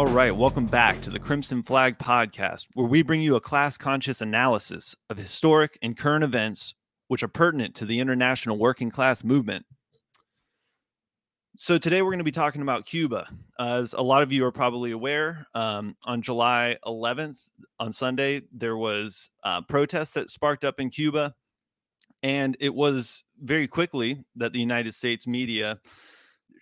All right, welcome back to the Crimson Flag podcast, where we bring you a class conscious analysis of historic and current events which are pertinent to the international working class movement. So, today we're going to be talking about Cuba. As a lot of you are probably aware, um, on July 11th, on Sunday, there was uh, protests that sparked up in Cuba. And it was very quickly that the United States media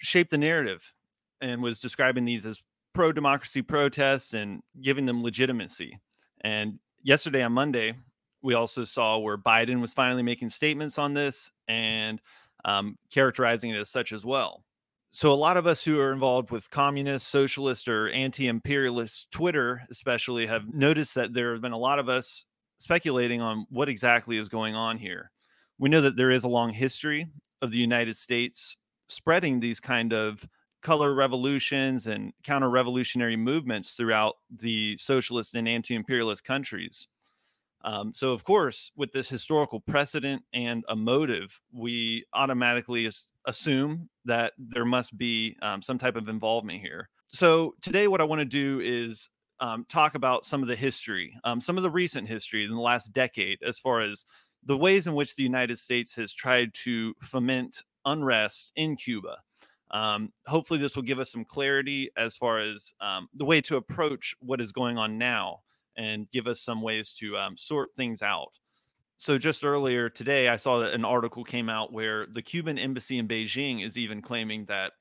shaped the narrative and was describing these as pro democracy protests and giving them legitimacy. And yesterday on Monday, we also saw where Biden was finally making statements on this and um, characterizing it as such as well. So, a lot of us who are involved with communist, socialist, or anti imperialist Twitter, especially, have noticed that there have been a lot of us speculating on what exactly is going on here. We know that there is a long history of the United States spreading these kind of color revolutions and counter revolutionary movements throughout the socialist and anti imperialist countries. Um, so, of course, with this historical precedent and a motive, we automatically assume that there must be um, some type of involvement here. So, today, what I want to do is um, talk about some of the history, um, some of the recent history in the last decade, as far as the ways in which the United States has tried to foment unrest in Cuba. Um, hopefully, this will give us some clarity as far as um, the way to approach what is going on now and give us some ways to um, sort things out. So, just earlier today, I saw that an article came out where the Cuban embassy in Beijing is even claiming that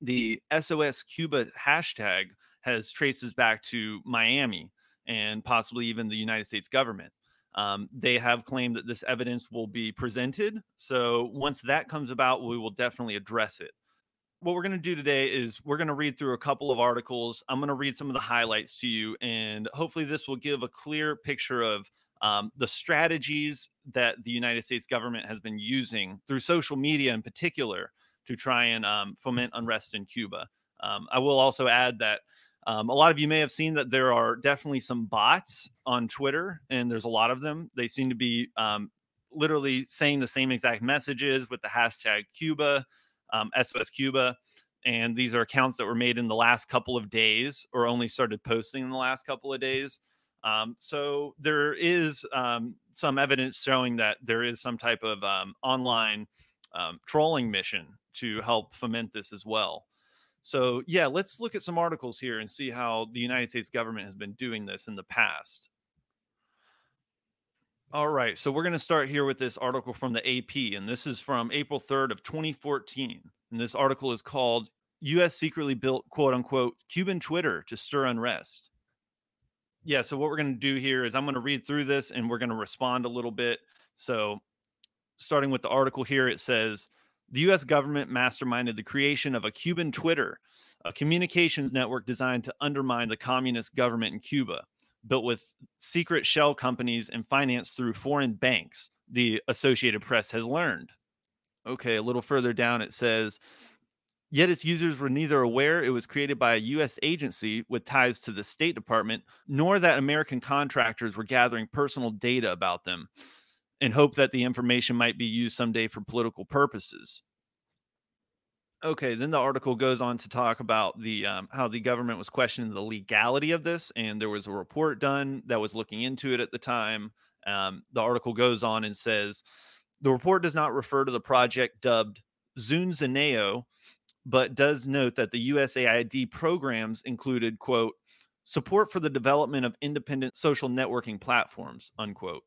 the SOS Cuba hashtag has traces back to Miami and possibly even the United States government. Um, they have claimed that this evidence will be presented. So, once that comes about, we will definitely address it what we're going to do today is we're going to read through a couple of articles. I'm going to read some of the highlights to you, and hopefully, this will give a clear picture of um, the strategies that the United States government has been using through social media in particular to try and um, foment unrest in Cuba. Um, I will also add that um, a lot of you may have seen that there are definitely some bots on Twitter, and there's a lot of them. They seem to be um, literally saying the same exact messages with the hashtag Cuba um, SOS Cuba. And these are accounts that were made in the last couple of days or only started posting in the last couple of days. Um, so there is um, some evidence showing that there is some type of um, online um, trolling mission to help foment this as well. So, yeah, let's look at some articles here and see how the United States government has been doing this in the past. All right, so we're going to start here with this article from the AP, and this is from April 3rd of 2014. And this article is called U.S. secretly built quote unquote Cuban Twitter to stir unrest. Yeah, so what we're going to do here is I'm going to read through this and we're going to respond a little bit. So, starting with the article here, it says the U.S. government masterminded the creation of a Cuban Twitter, a communications network designed to undermine the communist government in Cuba built with secret shell companies and financed through foreign banks, the Associated Press has learned. Okay, a little further down it says, Yet its users were neither aware it was created by a U.S. agency with ties to the State Department, nor that American contractors were gathering personal data about them in hope that the information might be used someday for political purposes. Okay, then the article goes on to talk about the um, how the government was questioning the legality of this, and there was a report done that was looking into it at the time. Um, the article goes on and says the report does not refer to the project dubbed Zunzuneo, but does note that the USAID programs included quote support for the development of independent social networking platforms unquote.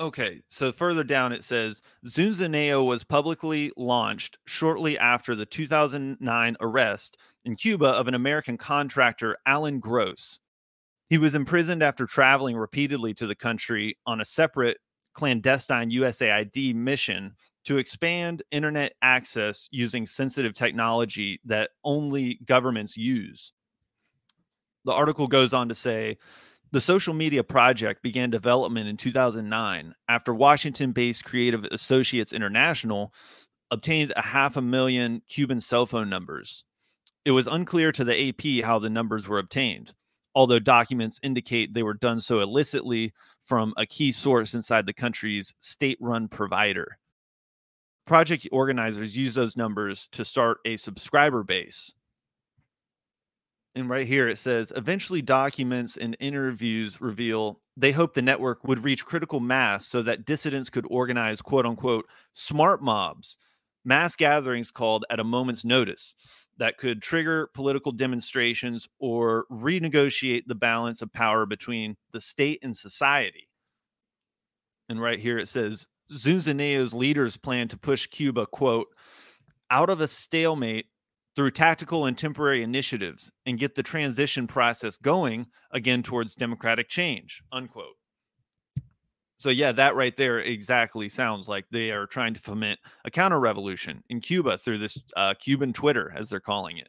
Okay, so further down it says Zunzuneo was publicly launched shortly after the 2009 arrest in Cuba of an American contractor, Alan Gross. He was imprisoned after traveling repeatedly to the country on a separate clandestine USAID mission to expand internet access using sensitive technology that only governments use. The article goes on to say the social media project began development in 2009 after Washington based Creative Associates International obtained a half a million Cuban cell phone numbers. It was unclear to the AP how the numbers were obtained, although documents indicate they were done so illicitly from a key source inside the country's state run provider. Project organizers used those numbers to start a subscriber base And right here it says eventually documents and interviews reveal they hope the network would reach critical mass so that dissidents could organize quote unquote smart mobs, mass gatherings called at a moment's notice that could trigger political demonstrations or renegotiate the balance of power between the state and society. And right here it says Zunzuneo's leaders plan to push Cuba, quote, out of a stalemate through tactical and temporary initiatives and get the transition process going again towards democratic change unquote. So yeah that right there exactly sounds like they are trying to foment a counter revolution in cuba through this uh, cuban twitter as they're calling it.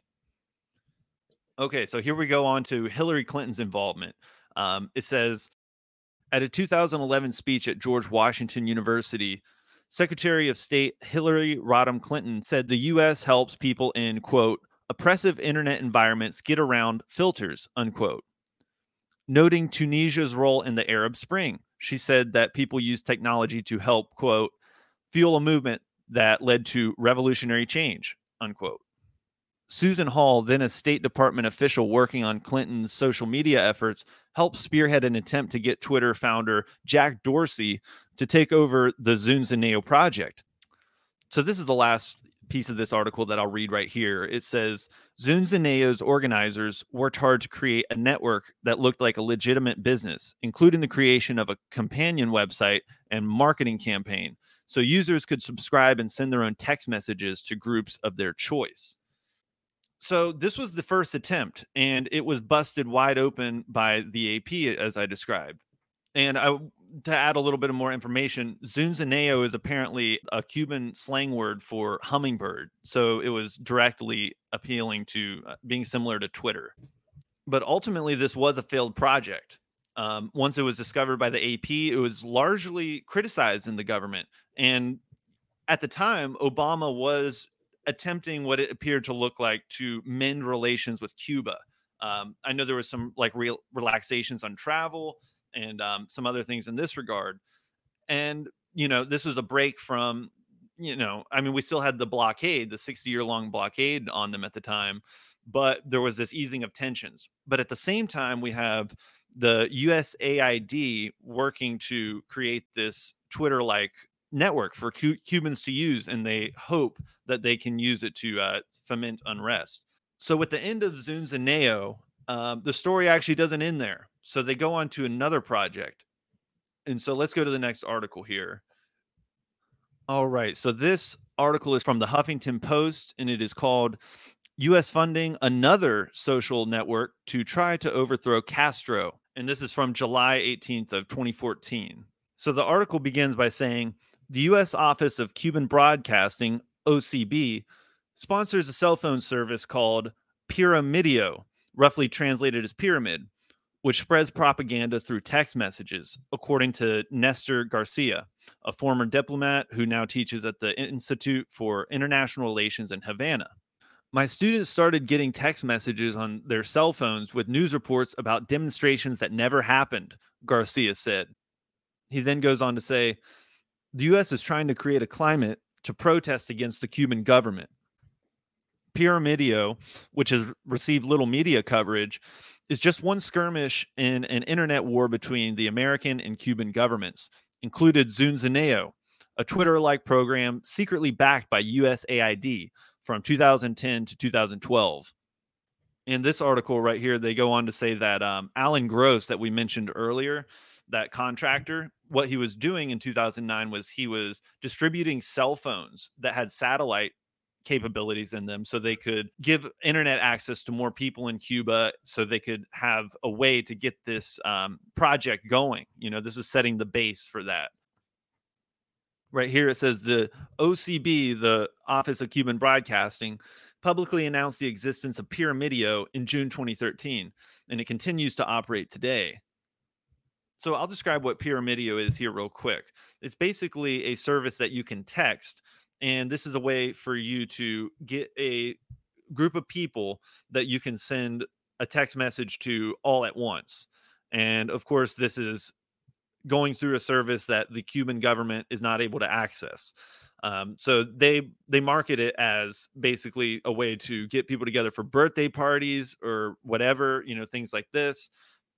Okay so here we go on to hillary clinton's involvement. Um, it says at a 2011 speech at george washington university Secretary of State Hillary Rodham Clinton said the U.S. helps people in, quote, oppressive internet environments get around filters, unquote. Noting Tunisia's role in the Arab Spring, she said that people use technology to help, quote, fuel a movement that led to revolutionary change, unquote. Susan Hall, then a State Department official working on Clinton's social media efforts, helped spearhead an attempt to get Twitter founder Jack Dorsey to take over the Zunzuneo project. So this is the last piece of this article that I'll read right here. It says Zunzuneo's organizers worked hard to create a network that looked like a legitimate business, including the creation of a companion website and marketing campaign so users could subscribe and send their own text messages to groups of their choice. So this was the first attempt and it was busted wide open by the AP as I described. And I to add a little bit of more information, Zunzuneo is apparently a Cuban slang word for hummingbird. So it was directly appealing to uh, being similar to Twitter. But ultimately, this was a failed project. Um, once it was discovered by the AP, it was largely criticized in the government. And at the time, Obama was attempting what it appeared to look like to mend relations with Cuba. Um, I know there was some like real relaxations on travel and um, some other things in this regard. And, you know, this was a break from, you know, I mean, we still had the blockade, the 60 year long blockade on them at the time, but there was this easing of tensions. But at the same time, we have the USAID working to create this Twitter like network for Cu- Cubans to use, and they hope that they can use it to uh, foment unrest. So, with the end of Zunzuneo, um, the story actually doesn't end there. So they go on to another project. And so let's go to the next article here. All right. So this article is from the Huffington Post and it is called US funding another social network to try to overthrow Castro. And this is from July 18th of 2014. So the article begins by saying the US Office of Cuban Broadcasting, OCB, sponsors a cell phone service called Piramideo, roughly translated as pyramid which spreads propaganda through text messages, according to Nestor Garcia, a former diplomat who now teaches at the Institute for International Relations in Havana. My students started getting text messages on their cell phones with news reports about demonstrations that never happened, Garcia said. He then goes on to say the U.S. is trying to create a climate to protest against the Cuban government. Piramideo, which has received little media coverage, is just one skirmish in an internet war between the American and Cuban governments, included Zunzuneo, a Twitter like program secretly backed by USAID from 2010 to 2012. In this article right here, they go on to say that um, Alan Gross, that we mentioned earlier, that contractor, what he was doing in 2009 was he was distributing cell phones that had satellite capabilities in them so they could give internet access to more people in Cuba so they could have a way to get this um, project going. You know, this is setting the base for that. Right here, it says the OCB, the Office of Cuban Broadcasting, publicly announced the existence of Piramideo in June 2013, and it continues to operate today. So I'll describe what Piramideo is here real quick. It's basically a service that you can text and this is a way for you to get a group of people that you can send a text message to all at once and of course this is going through a service that the Cuban government is not able to access. Um, so they they market it as basically a way to get people together for birthday parties or whatever, you know, things like this.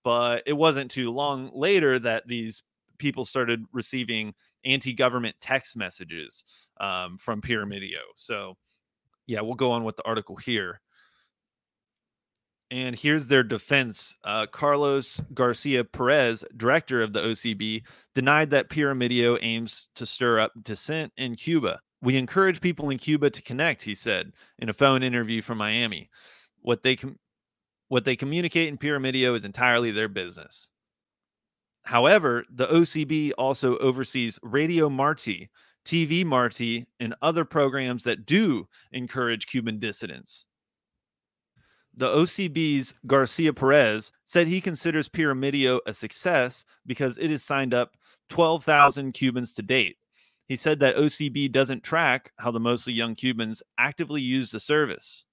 But it wasn't too long later that these people started receiving anti-government text messages um, from Piramideo. So yeah, we'll go on with the article here. And here's their defense. Uh, Carlos Garcia Perez, director of the OCB, denied that Piramideo aims to stir up dissent in Cuba. We encourage people in Cuba to connect, he said in a phone interview from Miami. What they com- what they communicate in Piramideo is entirely their business. However, the OCB also oversees Radio Marti, TV Marti, and other programs that do encourage Cuban dissidents the OCB's Garcia Perez said he considers Piramideo a success because it has signed up 12,000 Cubans to date. He said that OCB doesn't track how the mostly young Cubans actively use the service.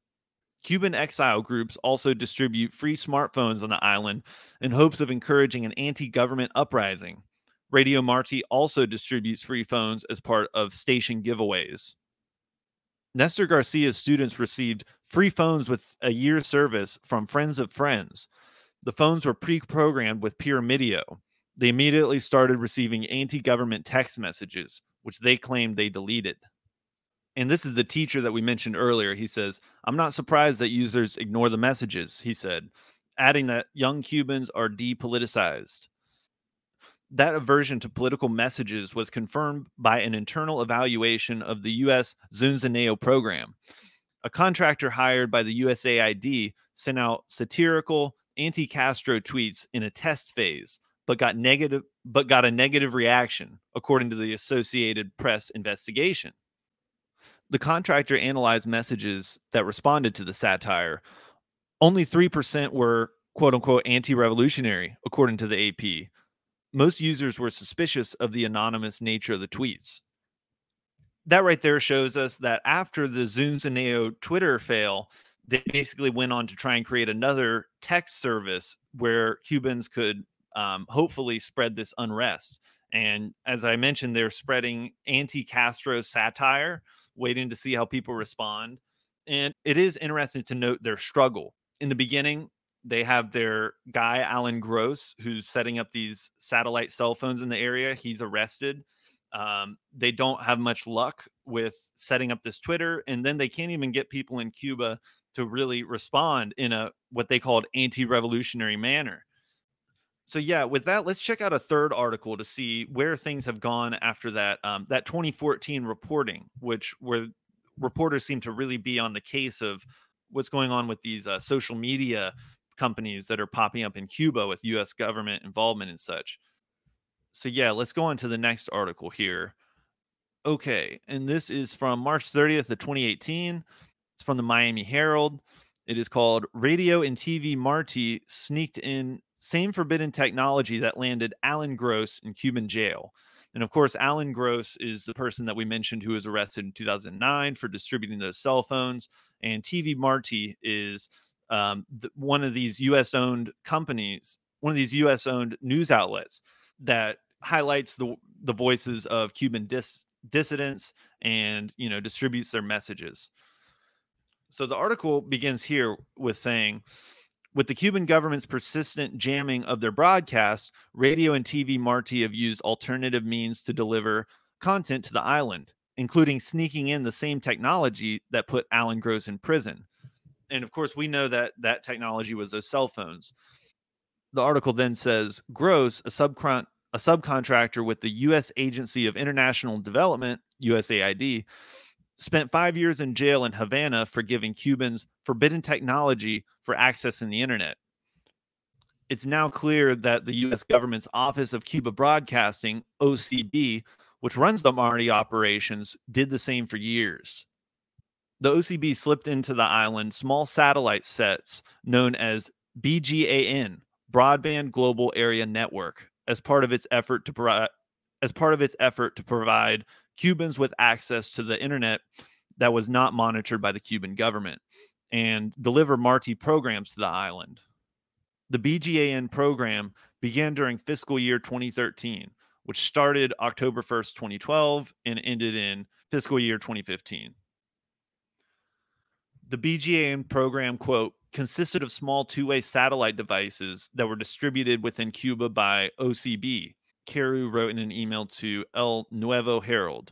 Cuban exile groups also distribute free smartphones on the island in hopes of encouraging an anti government uprising. Radio Marti also distributes free phones as part of station giveaways. Nestor Garcia's students received free phones with a year service from Friends of Friends. The phones were pre programmed with Piramideo. They immediately started receiving anti government text messages, which they claimed they deleted. And this is the teacher that we mentioned earlier. He says, I'm not surprised that users ignore the messages, he said, adding that young Cubans are depoliticized. That aversion to political messages was confirmed by an internal evaluation of the U.S. Zunzuneo program. A contractor hired by the USAID sent out satirical anti-Castro tweets in a test phase, but got negative but got a negative reaction, according to the Associated Press investigation. The contractor analyzed messages that responded to the satire. Only 3% were quote unquote anti revolutionary, according to the AP, most users were suspicious of the anonymous nature of the tweets. That right there shows us that after the Zunzuneo Twitter fail, they basically went on to try and create another text service where Cubans could um, hopefully spread this unrest. And as I mentioned, they're spreading anti Castro satire, waiting to see how people respond. And it is interesting to note their struggle. In the beginning, they have their guy Alan Gross who's setting up these satellite cell phones in the area. He's arrested. Um, they don't have much luck with setting up this Twitter, and then they can't even get people in Cuba to really respond in a what they called anti-revolutionary manner. So yeah, with that, let's check out a third article to see where things have gone after that um, that 2014 reporting, which where reporters seem to really be on the case of what's going on with these uh, social media companies that are popping up in Cuba with US government involvement and such. So, yeah, let's go on to the next article here. Okay, and this is from March 30th of 2018. It's from the Miami Herald. It is called Radio and TV Marti sneaked in same forbidden technology that landed Alan Gross in Cuban jail. And of course, Alan Gross is the person that we mentioned who was arrested in 2009 for distributing those cell phones. And TV Marti is um, the, one of these U.S. owned companies, one of these U.S. owned news outlets that highlights the the voices of Cuban dis, dissidents and you know distributes their messages. So the article begins here with saying. With the Cuban government's persistent jamming of their broadcasts, radio and TV Marti have used alternative means to deliver content to the island, including sneaking in the same technology that put Alan Gross in prison and of course we know that that technology was those cell phones the article then says gross a subcon a subcontractor with the U.S. Agency of International Development USAID spent five years in jail in Havana for giving Cubans forbidden technology for accessing the internet. It's now clear that the U.S. government's Office of Cuba Broadcasting, OCB, which runs the Marti operations, did the same for years the OCB slipped into the island small satellite sets known as BGAN, Broadband Global Area Network, as part of its effort to provide as part of its effort to provide Cubans with access to the internet that was not monitored by the Cuban government and deliver Marti programs to the island. The BGAN program began during fiscal year 2013, which started October 1st, 2012, and ended in fiscal year 2015. The BGAN program, quote, consisted of small two way satellite devices that were distributed within Cuba by OCB, Carew wrote in an email to El Nuevo Herald.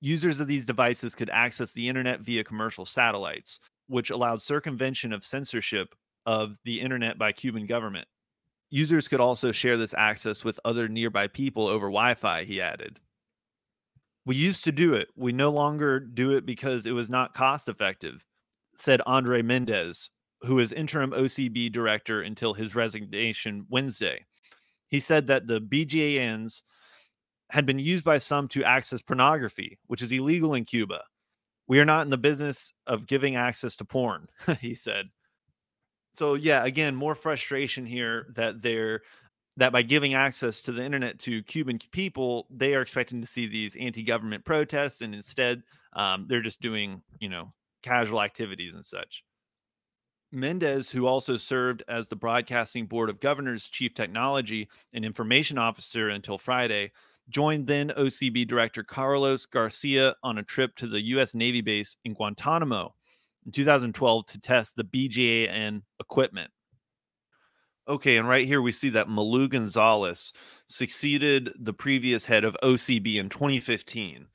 Users of these devices could access the internet via commercial satellites, which allowed circumvention of censorship of the internet by Cuban government. Users could also share this access with other nearby people over Wi-Fi, he added. We used to do it. We no longer do it because it was not cost effective, said Andre Mendes, who is interim OCB director until his resignation Wednesday. He said that the BGANs had been used by some to access pornography, which is illegal in Cuba. We are not in the business of giving access to porn, he said so yeah, again, more frustration here that they're that by giving access to the internet to Cuban people, they are expecting to see these anti-government protests, and instead, um, they're just doing you know casual activities and such. Mendes, who also served as the Broadcasting Board of Governors Chief Technology and Information Officer until Friday, joined then OCB Director Carlos Garcia on a trip to the U.S. Navy base in Guantanamo in 2012 to test the BGAN equipment. Okay, and right here we see that Malu Gonzalez succeeded the previous head of OCB in 2015.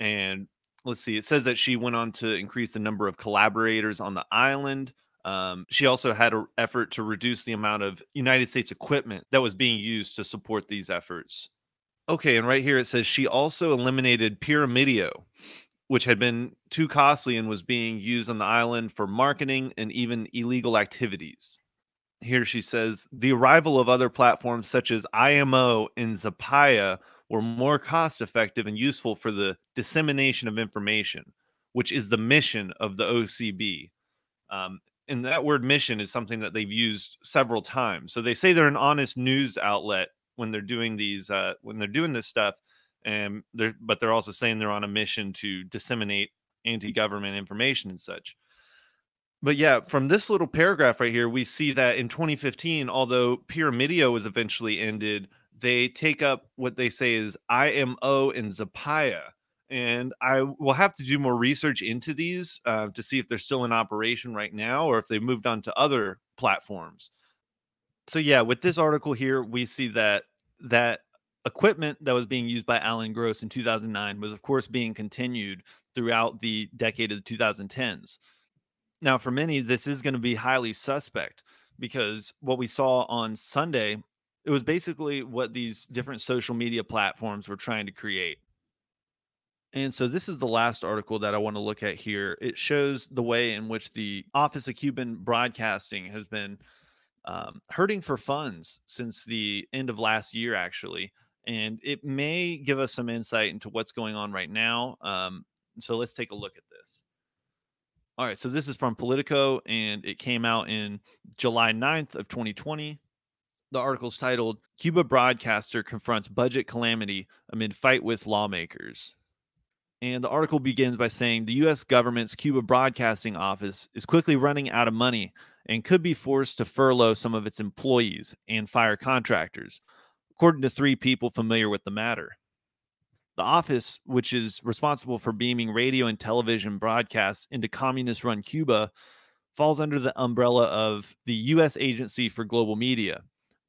And let's see, it says that she went on to increase the number of collaborators on the island. Um, she also had an effort to reduce the amount of United States equipment that was being used to support these efforts. Okay, and right here it says she also eliminated Piramideo, which had been too costly and was being used on the island for marketing and even illegal activities. Here she says the arrival of other platforms such as IMO and Zapaya were more cost effective and useful for the dissemination of information, which is the mission of the OCB. Um, and that word mission is something that they've used several times. So they say they're an honest news outlet when they're doing these uh, when they're doing this stuff and they're but they're also saying they're on a mission to disseminate anti-government information and such. But yeah from this little paragraph right here we see that in 2015 although piramideo was eventually ended they take up what they say is imo and zapaya. And i will have to do more research into these uh, to see if they're still in operation right now or if they've moved on to other platforms so yeah with this article here we see that that equipment that was being used by Alan Gross in 2009 was, of course, being continued throughout the decade of the 2010s. Now, for many, this is going to be highly suspect because what we saw on Sunday, it was basically what these different social media platforms were trying to create. And so, this is the last article that I want to look at here. It shows the way in which the Office of Cuban Broadcasting has been um, hurting for funds since the end of last year, actually and it may give us some insight into what's going on right now. Um, so let's take a look at this. All right, so this is from Politico, and it came out in July 9th of 2020. The article's titled "Cuba Broadcaster Confronts Budget Calamity Amid Fight with Lawmakers." And the article begins by saying the U.S. government's Cuba Broadcasting Office is quickly running out of money and could be forced to furlough some of its employees and fire contractors according to three people familiar with the matter. The office, which is responsible for beaming radio and television broadcasts into communist run Cuba, falls under the umbrella of the U.S. Agency for Global Media.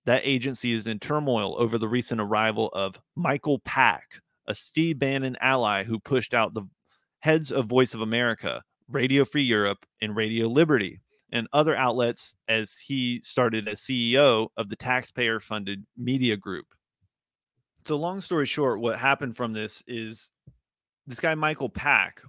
That agency is in turmoil over the recent arrival of Michael Pack, a Steve Bannon ally who pushed out the heads of Voice of America, Radio Free Europe, and Radio Liberty and other outlets as he started as CEO of the taxpayer funded media group. So, long story short, what happened from this is this guy, Michael Pack,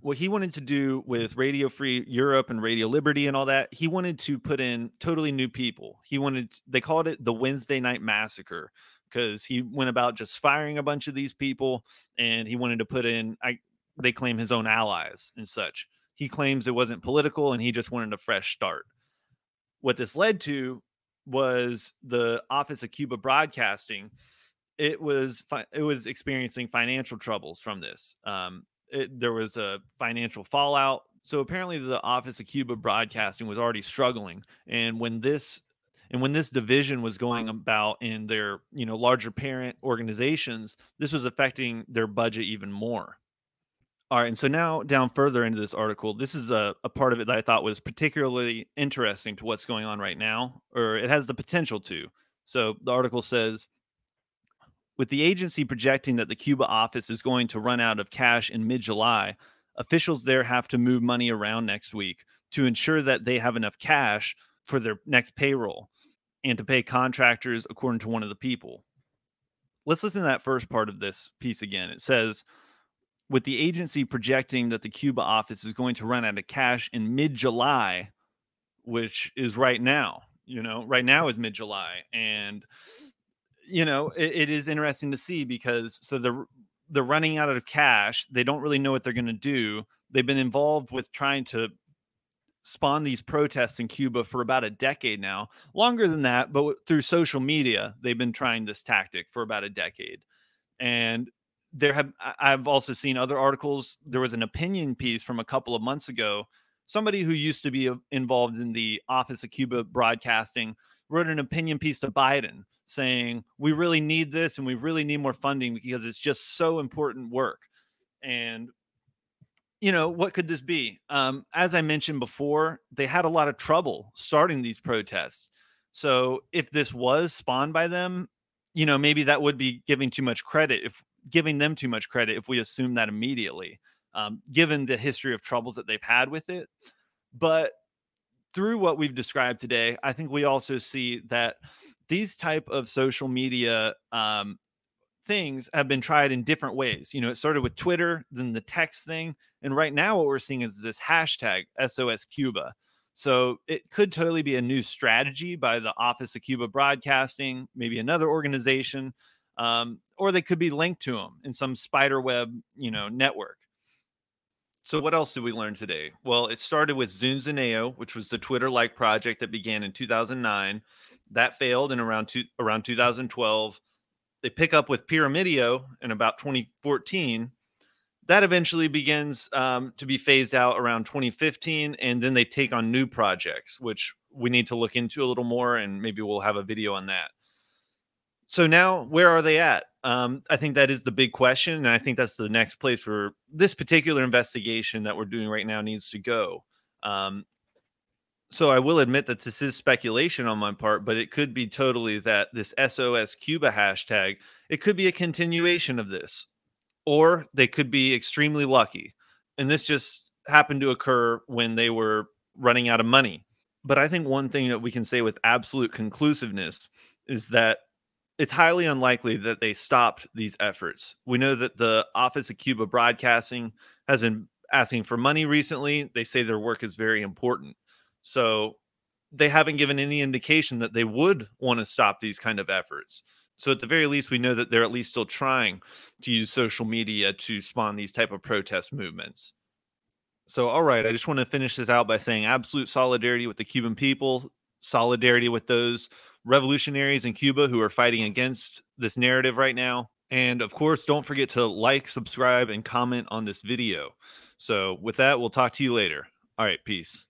what he wanted to do with Radio Free Europe and Radio Liberty and all that, he wanted to put in totally new people. He wanted, they called it the Wednesday Night Massacre because he went about just firing a bunch of these people and he wanted to put in, I, they claim his own allies and such. He claims it wasn't political and he just wanted a fresh start. What this led to was the Office of Cuba Broadcasting. It was it was experiencing financial troubles from this. Um, it, there was a financial fallout. So apparently, the Office of Cuba Broadcasting was already struggling, and when this And when this division was going about in their, you know, larger parent organizations, this was affecting their budget even more. All right. And so now down further into this article, this is a, a part of it that I thought was particularly interesting to what's going on right now, or it has the potential to. So the article says with the agency projecting that the Cuba office is going to run out of cash in mid July, officials there have to move money around next week to ensure that they have enough cash for their next payroll and to pay contractors according to one of the people. Let's listen to that first part of this piece again. It says, with the agency projecting that the Cuba office is going to run out of cash in mid July, which is right now, you know, right now is mid July. And, you know, it, it is interesting to see because so they're, they're running out of cash. They don't really know what they're going to do. They've been involved with trying to spawn these protests in Cuba for about a decade now, longer than that, but through social media, they've been trying this tactic for about a decade. And there have I've also seen other articles. There was an opinion piece from a couple of months ago. Somebody who used to be involved in the Office of Cuba Broadcasting wrote an opinion piece to Biden saying, "We really need this and we really need more funding because it's just so important work." And you know, what could this be? Um, as I mentioned before, they had a lot of trouble starting these protests. So if this was spawned by them, you know, maybe that would be giving too much credit if giving them too much credit if we assume that immediately, um, given the history of troubles that they've had with it. But through what we've described today, I think we also see that these type of social media um, things have been tried in different ways. You know, it started with Twitter, then the text thing, and right now what we're seeing is this hashtag SOS Cuba. So it could totally be a new strategy by the Office of Cuba Broadcasting, maybe another organization um, or they could be linked to them in some spider web, you know, network. So what else did we learn today? Well, it started with Zunzuneo, which was the Twitter-like project that began in 2009. That failed in around two, around 2012. They pick up with Piramideo in about 2014. That eventually begins um, to be phased out around 2015, and then they take on new projects, which we need to look into a little more, and maybe we'll have a video on that so now where are they at? Um, i think that is the big question and i think that's the next place where this particular investigation that we're doing right now needs to go. Um, so i will admit that this is speculation on my part but it could be totally that this sos cuba hashtag it could be a continuation of this or they could be extremely lucky and this just happened to occur when they were running out of money. But i think one thing that we can say with absolute conclusiveness is that it's highly unlikely that they stopped these efforts. We know that the Office of Cuba Broadcasting has been asking for money recently. They say their work is very important. So they haven't given any indication that they would want to stop these kind of efforts. So at the very least, we know that they're at least still trying to use social media to spawn these type of protest movements. So, all right, I just want to finish this out by saying absolute solidarity with the Cuban people, solidarity with those revolutionaries in Cuba who are fighting against this narrative right now. And of course, don't forget to like, subscribe, and comment on this video. So, with that, we'll talk to you later. All right, peace.